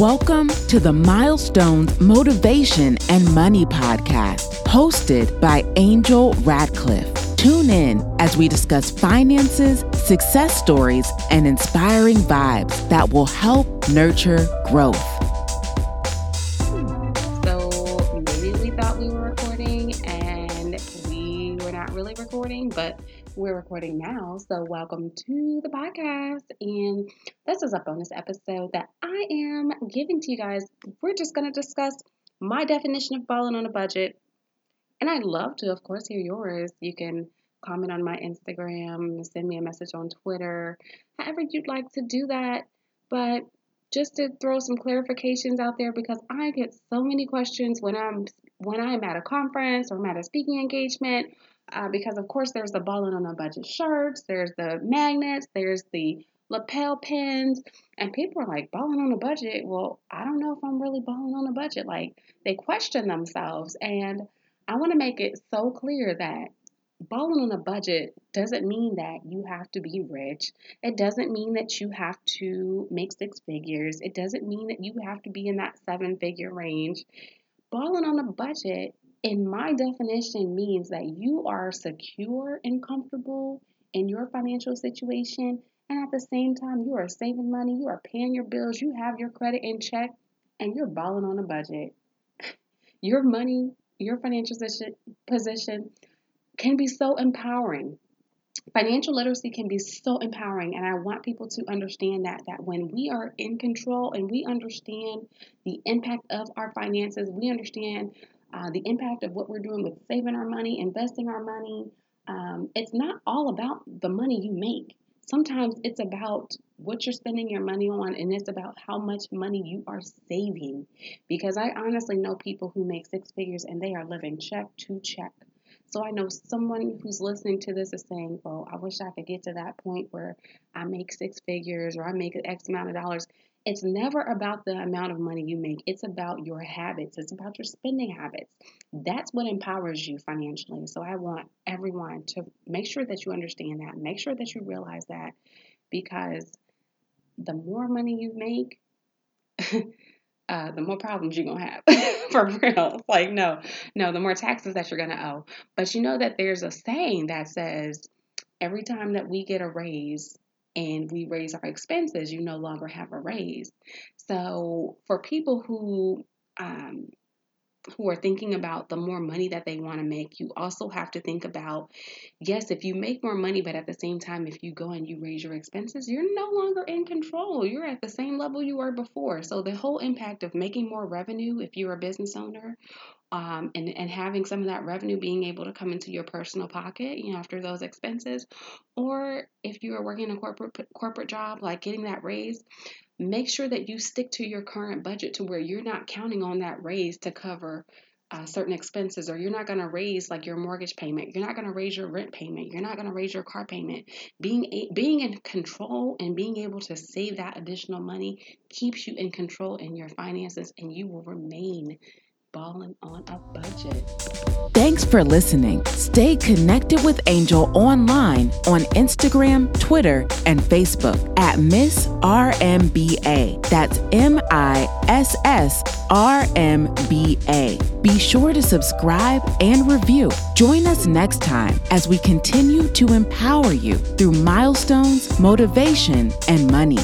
Welcome to the Milestones Motivation and Money Podcast, hosted by Angel Radcliffe. Tune in as we discuss finances, success stories, and inspiring vibes that will help nurture growth. Recording, but we're recording now. So, welcome to the podcast. And this is a bonus episode that I am giving to you guys. We're just going to discuss my definition of balling on a budget. And I'd love to, of course, hear yours. You can comment on my Instagram, send me a message on Twitter, however you'd like to do that. But just to throw some clarifications out there because I get so many questions when I'm when I'm at a conference or I'm at a speaking engagement uh, because of course there's the balling on a budget shirts, there's the magnets, there's the lapel pins, and people are like balling on a budget. Well, I don't know if I'm really balling on a budget. Like they question themselves, and I want to make it so clear that balling on a budget doesn't mean that you have to be rich. It doesn't mean that you have to make six figures. It doesn't mean that you have to be in that seven figure range. Balling on a budget in my definition means that you are secure and comfortable in your financial situation and at the same time you are saving money you are paying your bills you have your credit in check and you're balling on a budget. Your money your financial position, can be so empowering. Financial literacy can be so empowering and i want people to understand that that when we are in control and we understand the impact of our finances we understand uh, the impact of what we're doing with saving our money, investing our money. Um, it's not all about the money you make. Sometimes it's about what you're spending your money on, and it's about how much money you are saving. Because I honestly know people who make six figures and they are living check to check. So I know someone who's listening to this is saying, Well, I wish I could get to that point where I make six figures or I make X amount of dollars. It's never about the amount of money you make. It's about your habits. It's about your spending habits. That's what empowers you financially. So I want everyone to make sure that you understand that. Make sure that you realize that because the more money you make, uh, the more problems you're gonna have for real. Like, no, no, the more taxes that you're gonna owe. But you know that there's a saying that says every time that we get a raise, and we raise our expenses, you no longer have a raise. So for people who um, who are thinking about the more money that they want to make, you also have to think about yes, if you make more money, but at the same time, if you go and you raise your expenses, you're no longer in control. You're at the same level you were before. So, the whole impact of making more revenue if you're a business owner um, and, and having some of that revenue being able to come into your personal pocket, you know, after those expenses, or if you are working a corporate corporate job, like getting that raise, make sure that you stick to your current budget to where you're not counting on that raise to cover uh, certain expenses or you're not going to raise like your mortgage payment. You're not going to raise your rent payment. You're not going to raise your car payment. Being a, being in control and being able to save that additional money keeps you in control in your finances and you will remain balling on a budget. Thanks for listening. Stay connected with Angel online on Instagram, Twitter, and Facebook at Miss RMBA. That's M I S S R M B A. Be sure to subscribe and review. Join us next time as we continue to empower you through milestones, motivation, and money.